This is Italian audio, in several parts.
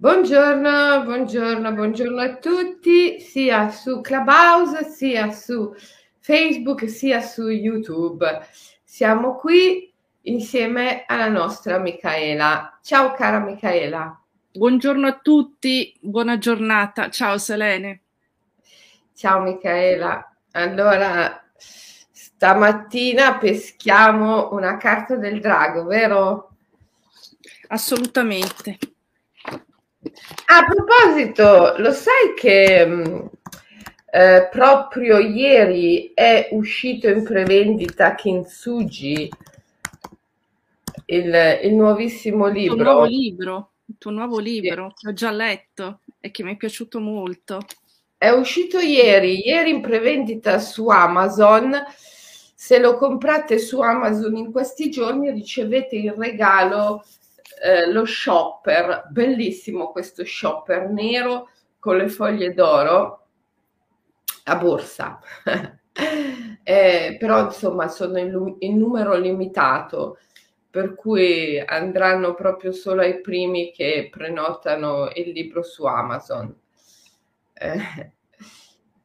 Buongiorno, buongiorno, buongiorno a tutti, sia su Clubhouse, sia su Facebook, sia su YouTube. Siamo qui insieme alla nostra Micaela. Ciao cara Micaela. Buongiorno a tutti, buona giornata. Ciao Selene. Ciao Micaela. Allora, stamattina peschiamo una carta del drago, vero? Assolutamente. A proposito, lo sai che mm, eh, proprio ieri è uscito in prevendita Kintsugi, il, il nuovissimo libro. Il tuo nuovo libro, il tuo nuovo libro sì. che ho già letto e che mi è piaciuto molto. È uscito ieri, ieri in prevendita su Amazon. Se lo comprate su Amazon in questi giorni ricevete in regalo eh, lo shopper, bellissimo questo shopper nero con le foglie d'oro a borsa. eh, però insomma sono in, in, numero limitato, per cui andranno proprio solo ai primi che prenotano il libro su Amazon. Eh,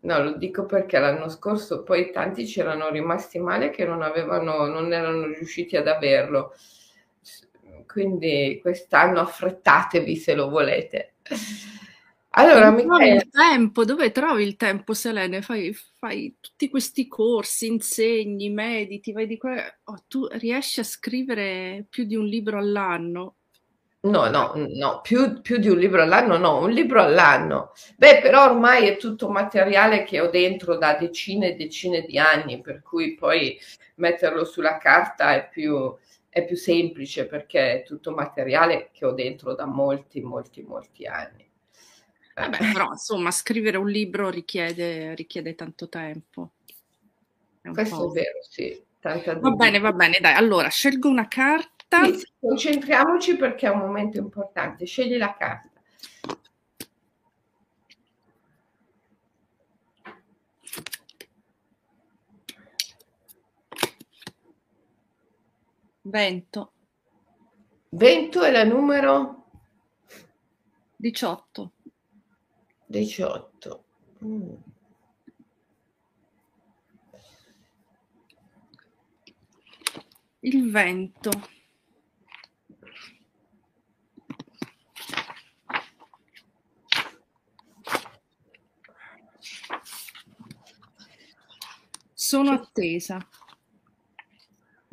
no, lo dico perché l'anno scorso poi tanti c'erano rimasti male che non avevano, non erano riusciti ad averlo quindi quest'anno affrettatevi se lo volete. Allora, trovi il tempo? Dove trovi il tempo, Selene? Fai, fai tutti questi corsi, insegni, mediti, vai di qua. Oh, tu riesci a scrivere più di un libro all'anno? No, no, no, più, più, di un libro all'anno, no, un libro all'anno. Beh, però ormai è tutto materiale che ho dentro da decine e decine di anni, per cui poi metterlo sulla carta è più, è più semplice perché è tutto materiale che ho dentro da molti, molti, molti anni. Vabbè, però insomma scrivere un libro richiede, richiede tanto tempo. È Questo po'. è vero, sì. Tanta va bene, va bene, dai. Allora, scelgo una carta. Sì, concentriamoci perché è un momento importante. Scegli la carta. Vento. Vento è la numero 18. 18. Mm. Il vento. Sono attesa.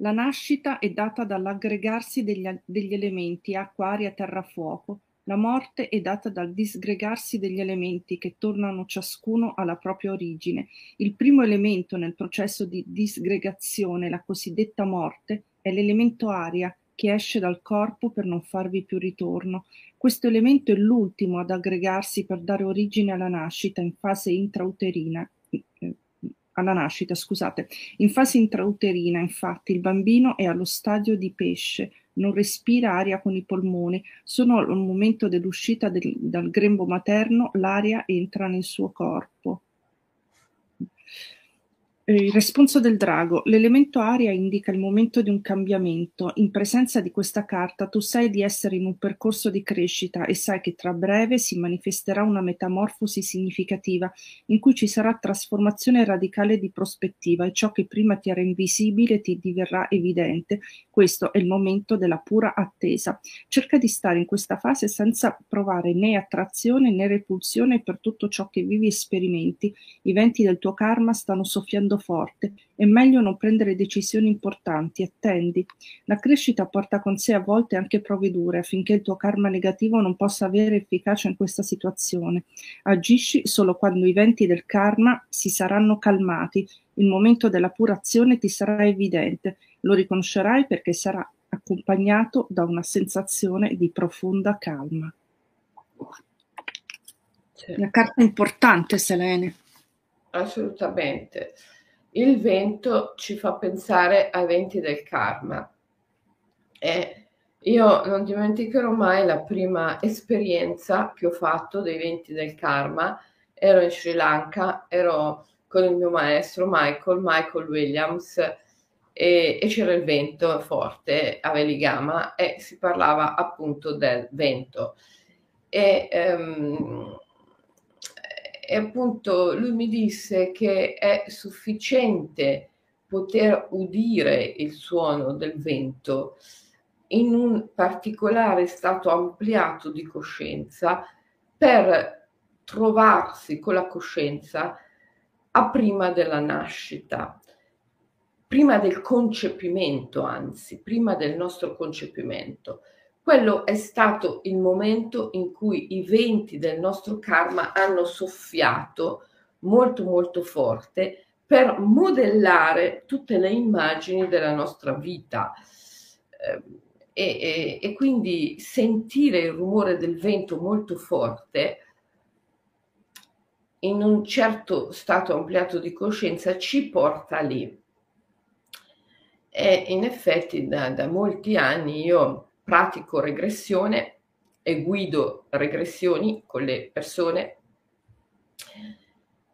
La nascita è data dall'aggregarsi degli, degli elementi acqua, aria, terra, fuoco. La morte è data dal disgregarsi degli elementi che tornano ciascuno alla propria origine. Il primo elemento nel processo di disgregazione, la cosiddetta morte, è l'elemento aria che esce dal corpo per non farvi più ritorno. Questo elemento è l'ultimo ad aggregarsi per dare origine alla nascita in fase intrauterina alla nascita, scusate. In fase intrauterina, infatti, il bambino è allo stadio di pesce, non respira aria con i polmoni. Solo al momento dell'uscita del, dal grembo materno l'aria entra nel suo corpo. Il responso del drago. L'elemento aria indica il momento di un cambiamento. In presenza di questa carta tu sai di essere in un percorso di crescita e sai che tra breve si manifesterà una metamorfosi significativa in cui ci sarà trasformazione radicale di prospettiva e ciò che prima ti era invisibile ti diverrà evidente. Questo è il momento della pura attesa. Cerca di stare in questa fase senza provare né attrazione né repulsione per tutto ciò che vivi e sperimenti. I venti del tuo karma stanno soffiando forte, è meglio non prendere decisioni importanti, attendi. La crescita porta con sé a volte anche prove dure affinché il tuo karma negativo non possa avere efficacia in questa situazione. Agisci solo quando i venti del karma si saranno calmati, il momento della pura azione ti sarà evidente, lo riconoscerai perché sarà accompagnato da una sensazione di profonda calma. Una carta importante, Selene. Assolutamente il vento ci fa pensare ai venti del karma. E io non dimenticherò mai la prima esperienza che ho fatto dei venti del karma. Ero in Sri Lanka, ero con il mio maestro Michael, Michael Williams, e, e c'era il vento forte a Veligama e si parlava appunto del vento. e, ehm, e appunto lui mi disse che è sufficiente poter udire il suono del vento in un particolare stato ampliato di coscienza per trovarsi con la coscienza a prima della nascita, prima del concepimento, anzi, prima del nostro concepimento. Quello è stato il momento in cui i venti del nostro karma hanno soffiato molto molto forte per modellare tutte le immagini della nostra vita. Eh, e, e, e quindi sentire il rumore del vento molto forte in un certo stato ampliato di coscienza ci porta lì. E in effetti da, da molti anni io pratico regressione e guido regressioni con le persone.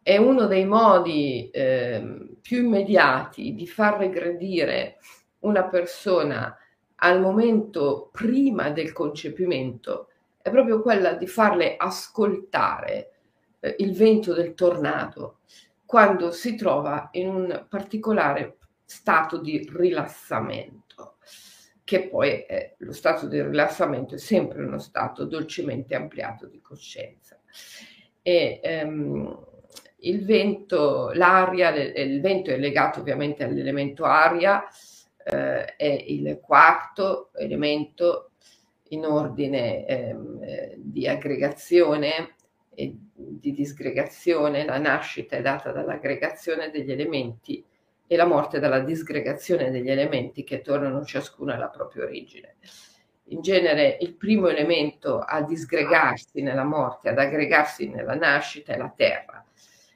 È uno dei modi eh, più immediati di far regredire una persona al momento prima del concepimento è proprio quella di farle ascoltare eh, il vento del tornado quando si trova in un particolare stato di rilassamento, che poi è, lo stato di rilassamento è sempre uno stato dolcemente ampliato di coscienza. E, ehm, il vento, l'aria, il vento è legato ovviamente all'elemento aria, eh, è il quarto elemento in ordine ehm, eh, di aggregazione e di disgregazione. La nascita è data dall'aggregazione degli elementi e la morte dalla disgregazione degli elementi che tornano ciascuno alla propria origine. In genere il primo elemento a disgregarsi nella morte, ad aggregarsi nella nascita è la terra.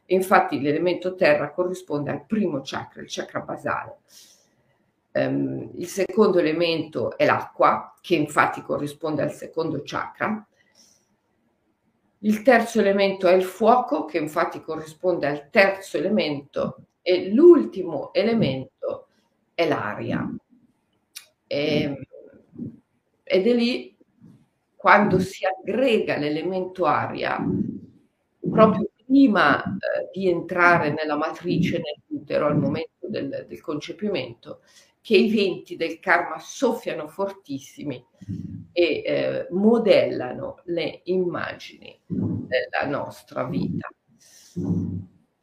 Infatti l'elemento terra corrisponde al primo chakra, il chakra basale Um, il secondo elemento è l'acqua, che infatti corrisponde al secondo chakra. Il terzo elemento è il fuoco, che infatti corrisponde al terzo elemento. E l'ultimo elemento è l'aria. E, ehm, ed è lì quando si aggrega l'elemento aria, proprio prima eh, di entrare nella matrice nell'utero al momento del, del concepimento, che i venti del karma soffiano fortissimi e eh, modellano le immagini della nostra vita.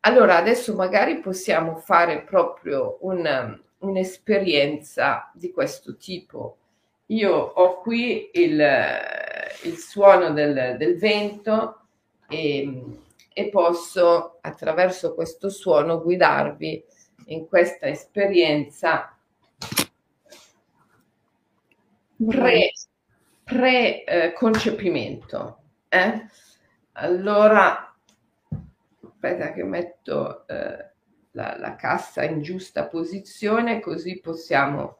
Allora, adesso magari possiamo fare proprio un, un'esperienza di questo tipo. Io ho qui il, il suono del, del vento e, e posso attraverso questo suono guidarvi in questa esperienza pre, pre eh. Eh? Allora, aspetta che metto eh, la, la cassa in giusta posizione così possiamo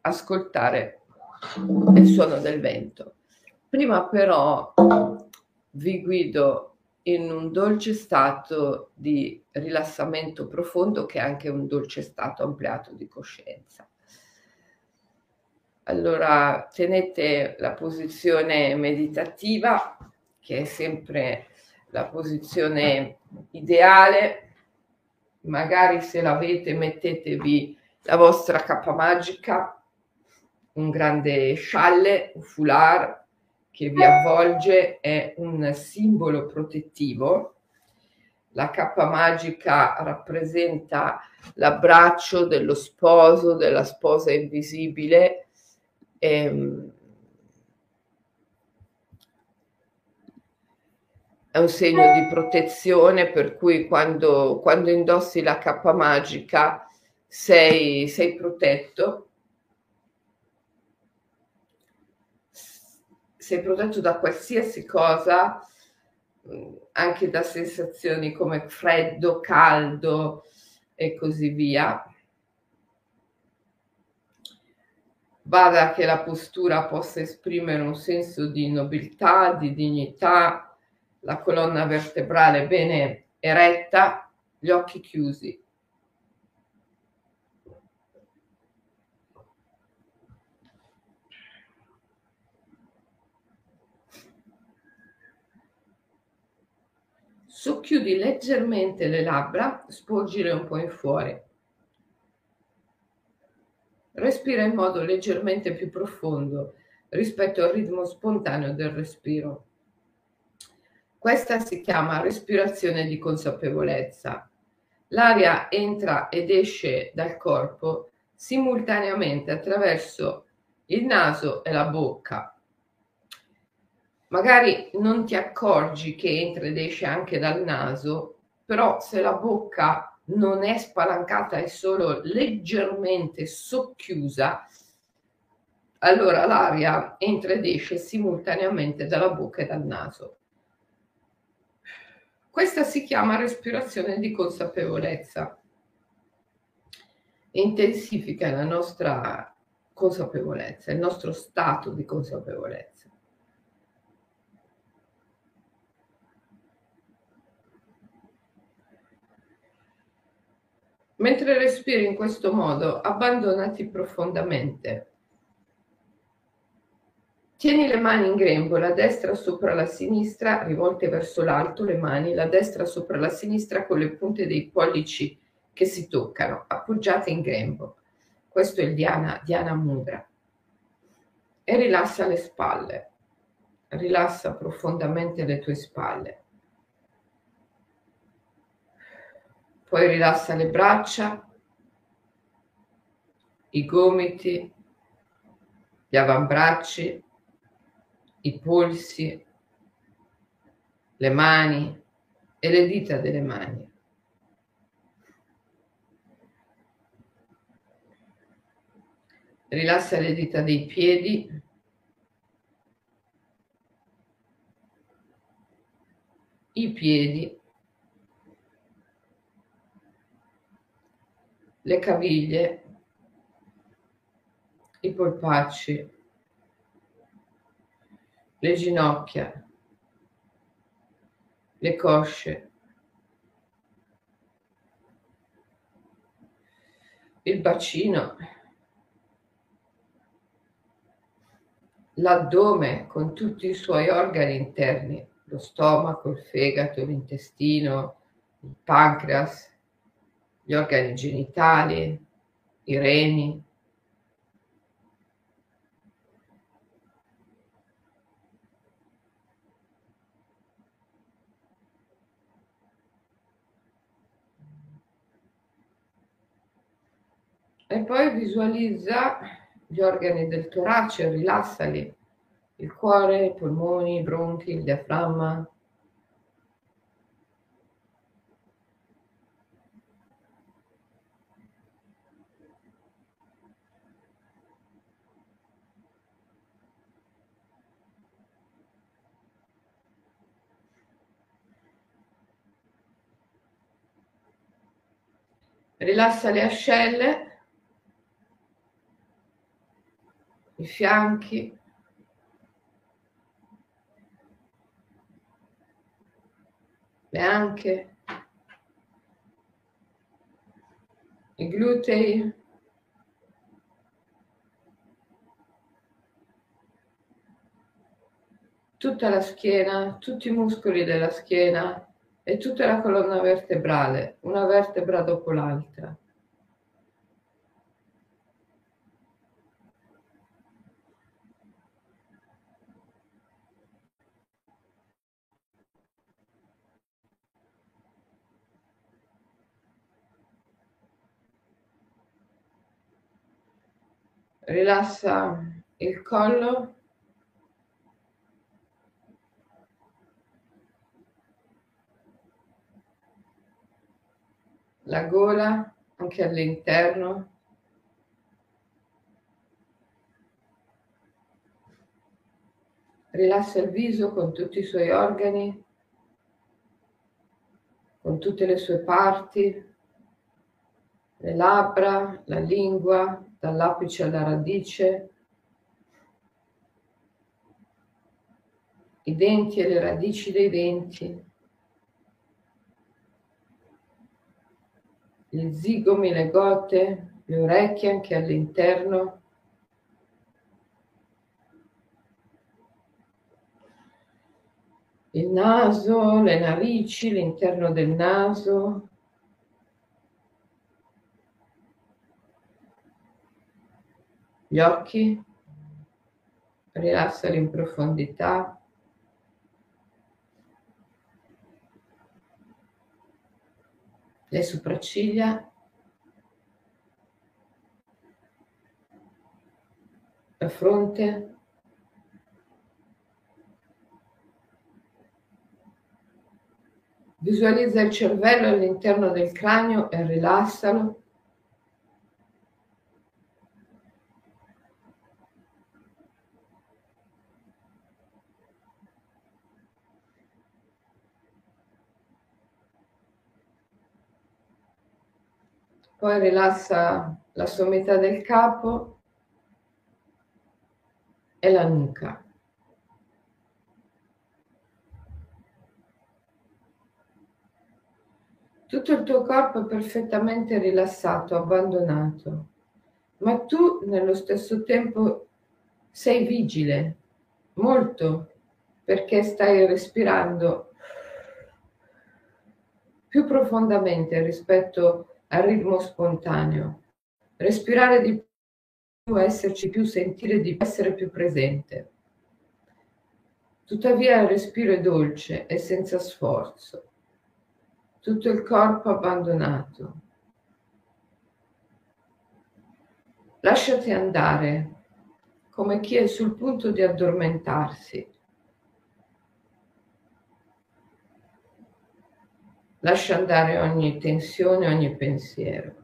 ascoltare il suono del vento. Prima però vi guido in un dolce stato di rilassamento profondo che è anche un dolce stato ampliato di coscienza. Allora tenete la posizione meditativa, che è sempre la posizione ideale. Magari se l'avete mettetevi la vostra cappa magica, un grande scialle, un foulard che vi avvolge, è un simbolo protettivo. La cappa magica rappresenta l'abbraccio dello sposo, della sposa invisibile Ehm, è un segno di protezione per cui quando, quando indossi la cappa magica sei, sei protetto. Sei protetto da qualsiasi cosa, anche da sensazioni come freddo, caldo e così via. vada che la postura possa esprimere un senso di nobiltà, di dignità, la colonna vertebrale bene eretta, gli occhi chiusi. Socchiudi leggermente le labbra, sporgile un po' in fuori. Respira in modo leggermente più profondo rispetto al ritmo spontaneo del respiro. Questa si chiama respirazione di consapevolezza. L'aria entra ed esce dal corpo simultaneamente attraverso il naso e la bocca. Magari non ti accorgi che entra ed esce anche dal naso, però se la bocca non è spalancata, è solo leggermente socchiusa, allora l'aria entra ed esce simultaneamente dalla bocca e dal naso. Questa si chiama respirazione di consapevolezza. Intensifica la nostra consapevolezza, il nostro stato di consapevolezza. Mentre respiri in questo modo, abbandonati profondamente. Tieni le mani in grembo, la destra sopra la sinistra, rivolte verso l'alto le mani, la destra sopra la sinistra con le punte dei pollici che si toccano, appoggiate in grembo. Questo è il Dhyana, Dhyana Mudra. E rilassa le spalle. Rilassa profondamente le tue spalle. Poi rilassa le braccia, i gomiti, gli avambracci, i polsi, le mani e le dita delle mani. Rilassa le dita dei piedi. I piedi le caviglie, i polpacci, le ginocchia, le cosce, il bacino, l'addome con tutti i suoi organi interni, lo stomaco, il fegato, l'intestino, il pancreas, gli organi genitali, i reni. E poi visualizza gli organi del torace, rilassali, il cuore, i polmoni, i bronchi, il diaframma, Rilassa le ascelle, i fianchi, le anche, i glutei, tutta la schiena, tutti i muscoli della schiena, e tutta la colonna vertebrale, una vertebra dopo l'altra. Rilassa il collo la gola anche all'interno. Rilassa il viso con tutti i suoi organi, con tutte le sue parti, le labbra, la lingua, dall'apice alla radice, i denti e le radici dei denti. gli zigomi, le gote, le orecchie anche all'interno. il naso, le narici, l'interno del naso. Gli occhi, rilassali in profondità. Le sopracciglia. La fronte. Visualizza il cervello all'interno del cranio e rilassalo. Poi rilassa la sommità del capo e la nuca. Tutto il tuo corpo è perfettamente rilassato, abbandonato, ma tu nello stesso tempo sei vigile, molto, perché stai respirando più profondamente rispetto al ritmo spontaneo. Respirare di più, esserci più, sentire di essere più presente. Tuttavia il respiro è dolce e senza sforzo tutto il corpo abbandonato. Lasciati andare come chi è sul punto di addormentarsi. Lascia andare ogni tensione, ogni pensiero.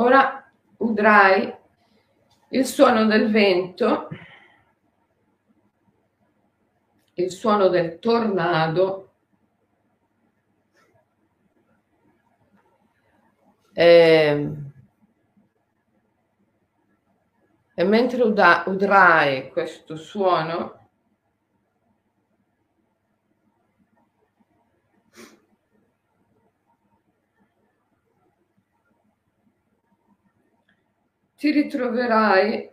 Ora udrai il suono del vento, il suono del tornado, e, e mentre udrai questo suono, ti ritroverai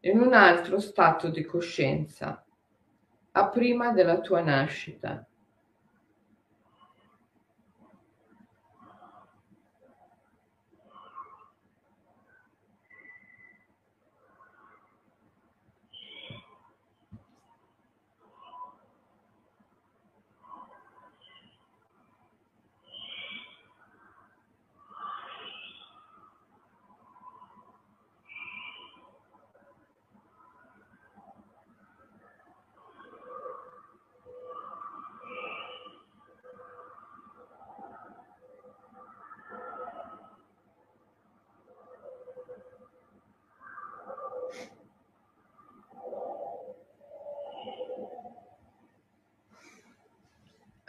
in un altro stato di coscienza a prima della tua nascita.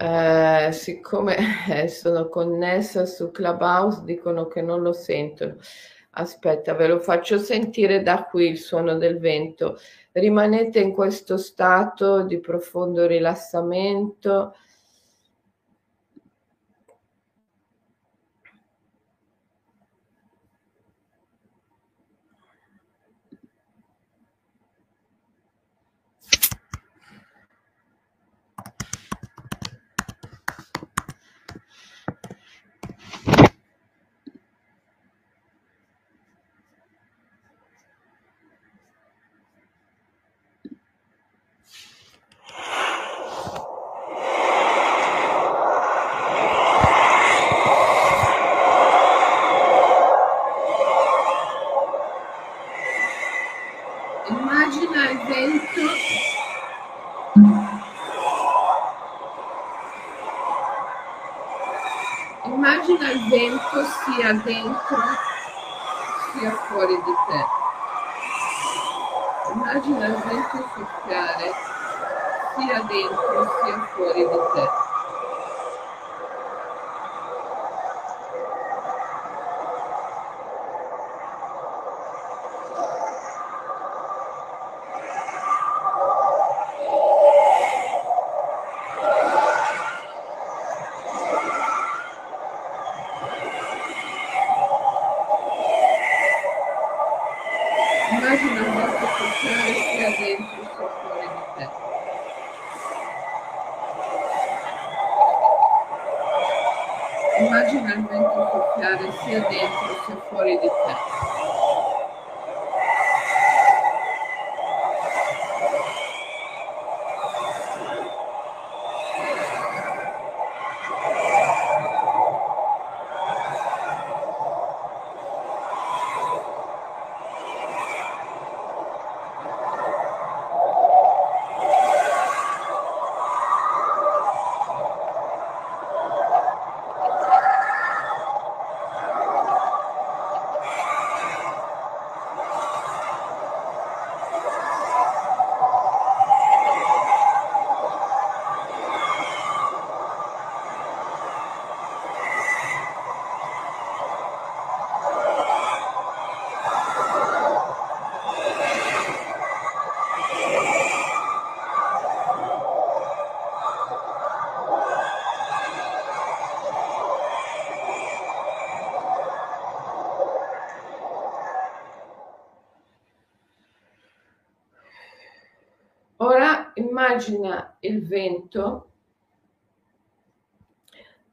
Eh, siccome sono connessa su Clubhouse, dicono che non lo sentono. Aspetta, ve lo faccio sentire da qui il suono del vento. Rimanete in questo stato di profondo rilassamento. Vento sia dentro sia fuori di te. Immagina il vento soffiare sia dentro sia fuori di te. Immagina il vento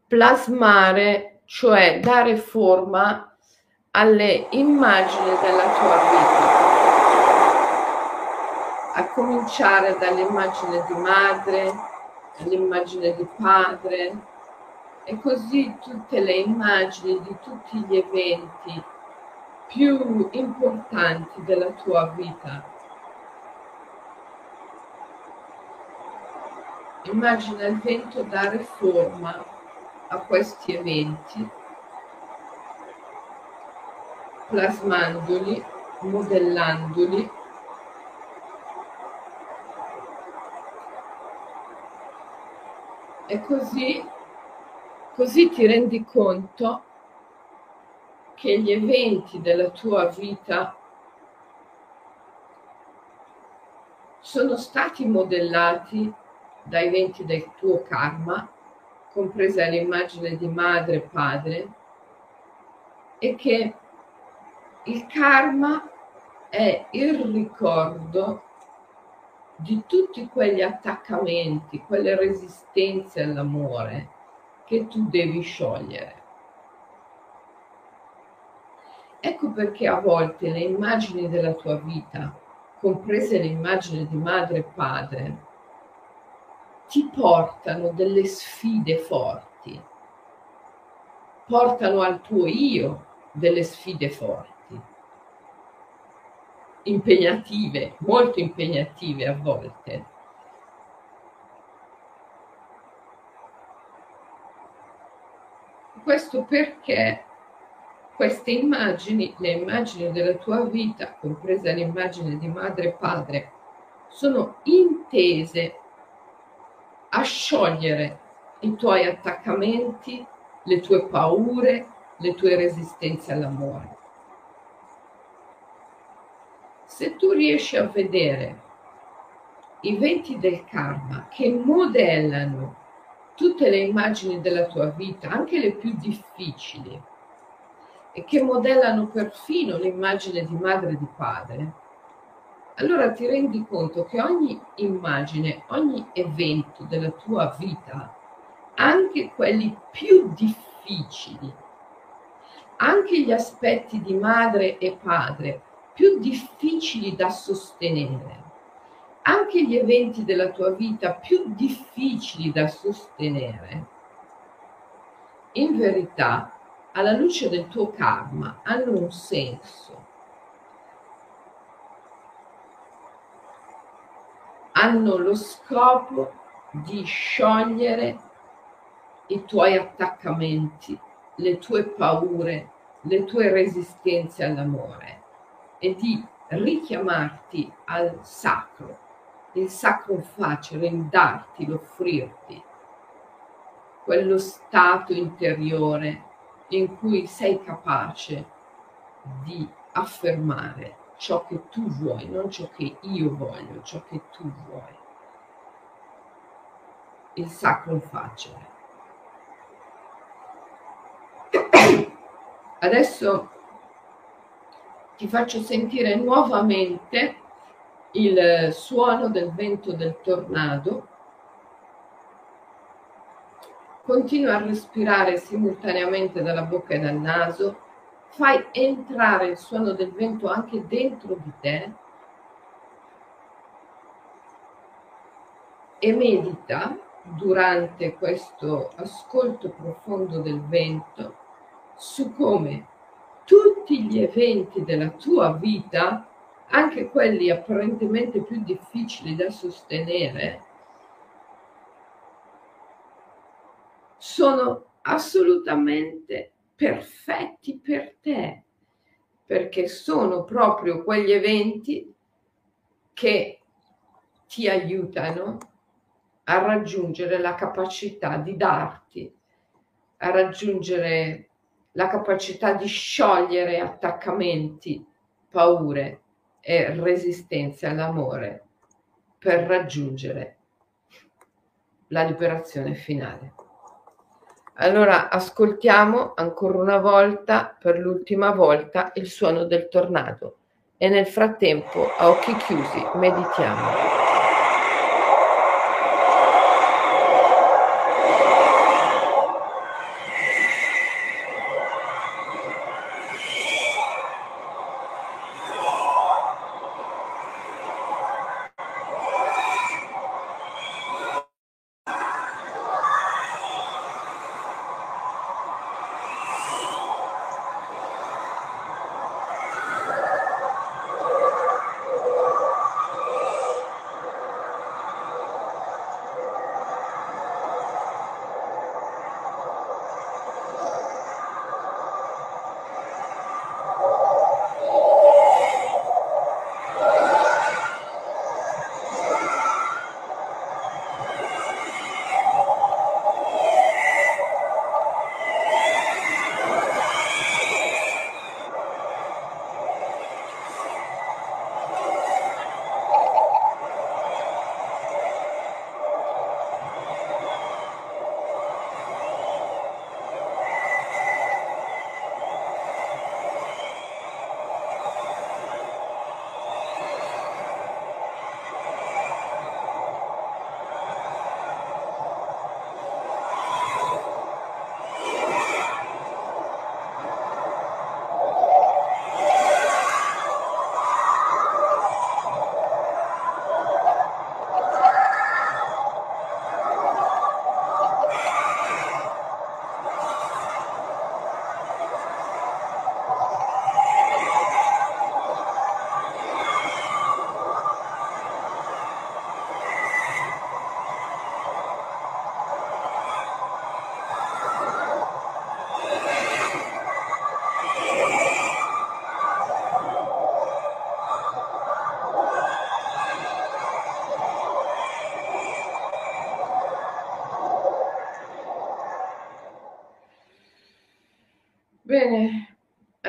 plasmare, cioè dare forma alle immagini della tua vita. A cominciare dall'immagine di madre, all'immagine di padre e così tutte le immagini di tutti gli eventi più importanti della tua vita Immagina il vento dare forma a questi eventi, plasmandoli, modellandoli e così, così ti rendi conto che gli eventi della tua vita sono stati modellati dai venti del tuo karma, compresa l'immagine di madre e padre, e che il karma è il ricordo di tutti quegli attaccamenti, quelle resistenze all'amore che tu devi sciogliere. Ecco perché a volte le immagini della tua vita, comprese l'immagine di madre e padre, ti portano delle sfide forti, portano al tuo io delle sfide forti, impegnative, molto impegnative a volte. Questo perché queste immagini, le immagini della tua vita, compresa l'immagine di madre e padre, sono intese a sciogliere i tuoi attaccamenti, le tue paure, le tue resistenze all'amore. Se tu riesci a vedere i venti del karma che modellano tutte le immagini della tua vita, anche le più difficili, e che modellano perfino l'immagine di madre e di padre, allora ti rendi conto che ogni immagine, ogni evento della tua vita, anche quelli più difficili, anche gli aspetti di madre e padre più difficili da sostenere, anche gli eventi della tua vita più difficili da sostenere, in verità, alla luce del tuo karma, hanno un senso hanno lo scopo di sciogliere i tuoi attaccamenti, le tue paure, le tue resistenze all'amore e di richiamarti al sacro, il sacro facere, il darti, l'offrirti, quello stato interiore in cui sei capace di affermare ciò che tu vuoi, non ciò che io voglio, ciò che tu vuoi. Il sacro facere. Adesso ti faccio sentire nuovamente il suono del vento del tornado. Continua a respirare simultaneamente dalla bocca e dal naso. Fai entrare il suono del vento anche dentro di te. E medita durante questo ascolto profondo del vento su come tutti gli eventi della tua vita, anche quelli apparentemente più difficili da sostenere, sono assolutamente perfetti per te, perché sono proprio quegli eventi che ti aiutano a raggiungere la capacità di darti, a raggiungere la capacità di sciogliere attaccamenti, paure e resistenze all'amore per raggiungere la liberazione finale. Allora ascoltiamo ancora una volta, per l'ultima volta, il suono del tornado e nel frattempo a occhi chiusi meditiamo.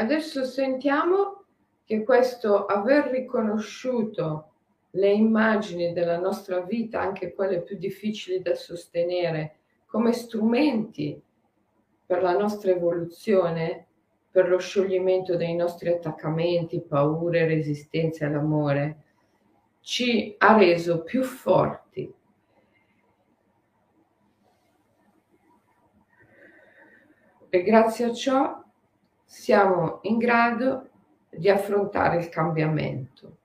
Adesso sentiamo che questo aver riconosciuto le immagini della nostra vita, anche quelle più difficili da sostenere, come strumenti per la nostra evoluzione, per lo scioglimento dei nostri attaccamenti, paure, resistenze all'amore, ci ha reso più forti. E grazie a ciò siamo in grado di affrontare il cambiamento.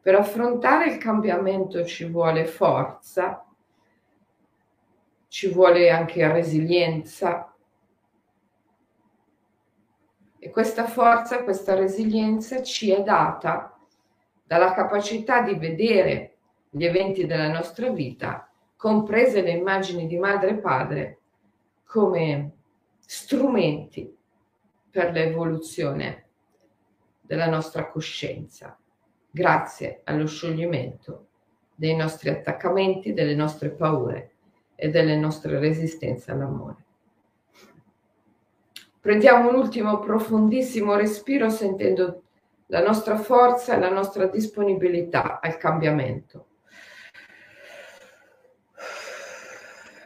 Per affrontare il cambiamento ci vuole forza, ci vuole anche resilienza e questa forza, questa resilienza ci è data dalla capacità di vedere gli eventi della nostra vita, comprese le immagini di madre e padre, come strumenti per l'evoluzione della nostra coscienza, grazie allo scioglimento dei nostri attaccamenti, delle nostre paure e delle nostre resistenze all'amore. Prendiamo un ultimo profondissimo respiro sentendo la nostra forza e la nostra disponibilità al cambiamento.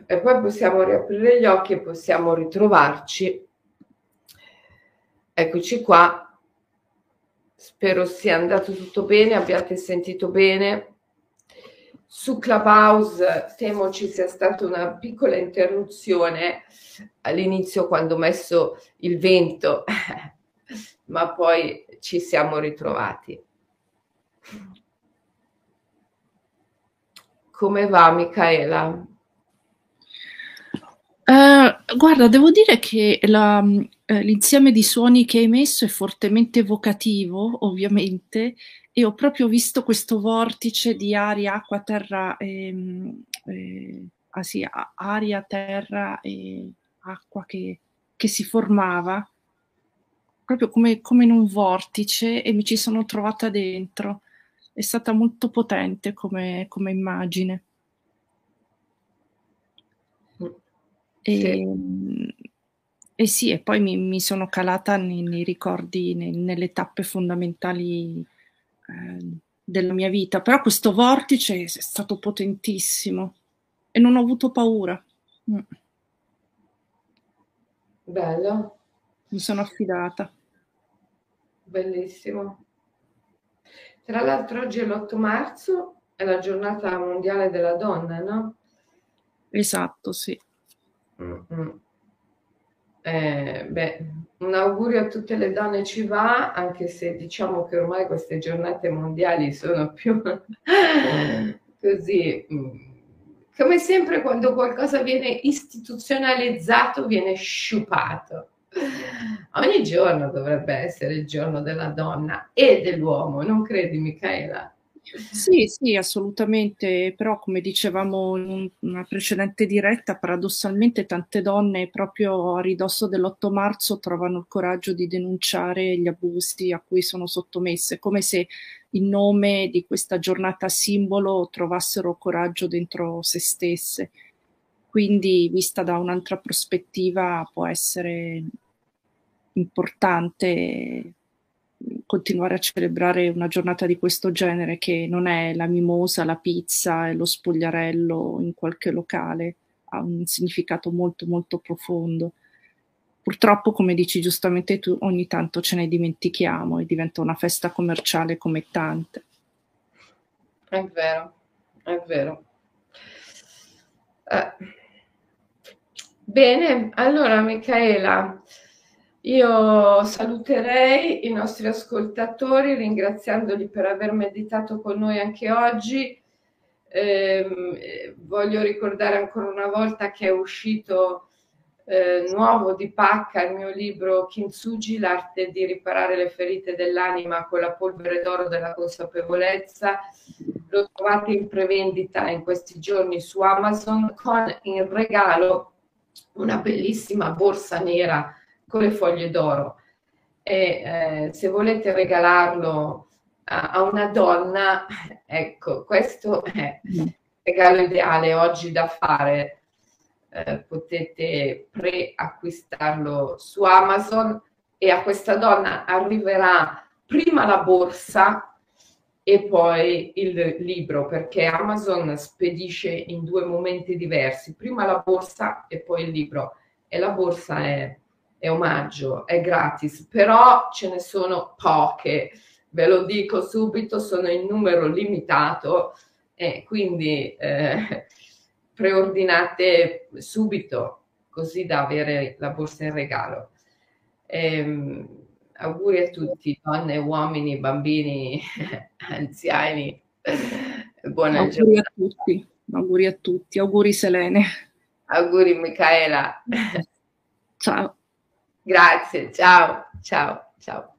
E poi possiamo riaprire gli occhi e possiamo ritrovarci. Eccoci qua. Spero sia andato tutto bene, abbiate sentito bene. Su Clubhouse temo ci sia stata una piccola interruzione all'inizio quando ho messo il vento, ma poi ci siamo ritrovati. Come va Michaela? Uh, guarda, devo dire che la, uh, l'insieme di suoni che hai messo è fortemente evocativo, ovviamente, e ho proprio visto questo vortice di aria, acqua, terra, ehm, eh, ah sì, aria, terra e acqua che, che si formava, proprio come, come, in un vortice e mi ci sono trovata dentro. È stata molto potente come, come immagine. E, sì. e, sì, e poi mi, mi sono calata nei, nei ricordi, nei, nelle tappe fondamentali Ehm, della mia vita, però questo vortice è stato potentissimo e non ho avuto paura. Mm. Bello. Mi sono affidata. Bellissimo. Tra l'altro oggi è l'8 marzo, è la giornata mondiale della donna, no? Esatto, sì. Mm-hmm. Eh, beh, un augurio a tutte le donne ci va, anche se diciamo che ormai queste giornate mondiali sono più così. Mm, come sempre, quando qualcosa viene istituzionalizzato, viene sciupato. Ogni giorno dovrebbe essere il giorno della donna e dell'uomo, non credi, Michaela? Sì, sì, assolutamente, però come dicevamo in una precedente diretta, paradossalmente tante donne proprio a ridosso dell'8 marzo trovano il coraggio di denunciare gli abusi a cui sono sottomesse, come se in nome di questa giornata simbolo trovassero coraggio dentro se stesse. Quindi, vista da un'altra prospettiva, può essere importante continuare a celebrare una giornata di questo genere che non è la mimosa, la pizza e lo spogliarello in qualche locale, ha un significato molto molto profondo. Purtroppo, come dici giustamente tu, ogni tanto ce ne dimentichiamo e diventa una festa commerciale come tante. È vero, è vero. Eh. Bene, allora Michaela, io saluterei i nostri ascoltatori ringraziandoli per aver meditato con noi anche oggi. Eh, voglio ricordare ancora una volta che è uscito eh, nuovo di Pacca il mio libro Kintsugi, l'arte di riparare le ferite dell'anima con la polvere d'oro della consapevolezza. Lo trovate in prevendita in questi giorni su Amazon con in regalo una bellissima borsa nera con le foglie d'oro. E eh, se volete regalarlo a, a, una donna, ecco, questo è il regalo ideale oggi da fare. Eh, potete preacquistarlo su Amazon e a questa donna arriverà prima la borsa e poi il libro perché Amazon spedisce in due momenti diversi, prima la borsa e poi il libro e la borsa è è omaggio, è gratis, però ce ne sono poche, ve lo dico subito, sono in numero limitato e quindi eh, preordinate subito così da avere la borsa in regalo. Ehm, auguri a tutti, donne, uomini, bambini, anziani. Buona auguri giornata. a tutti, auguri a tutti, auguri Selene. Auguri Michaela. Ciao. Grazie, ciao, ciao, ciao.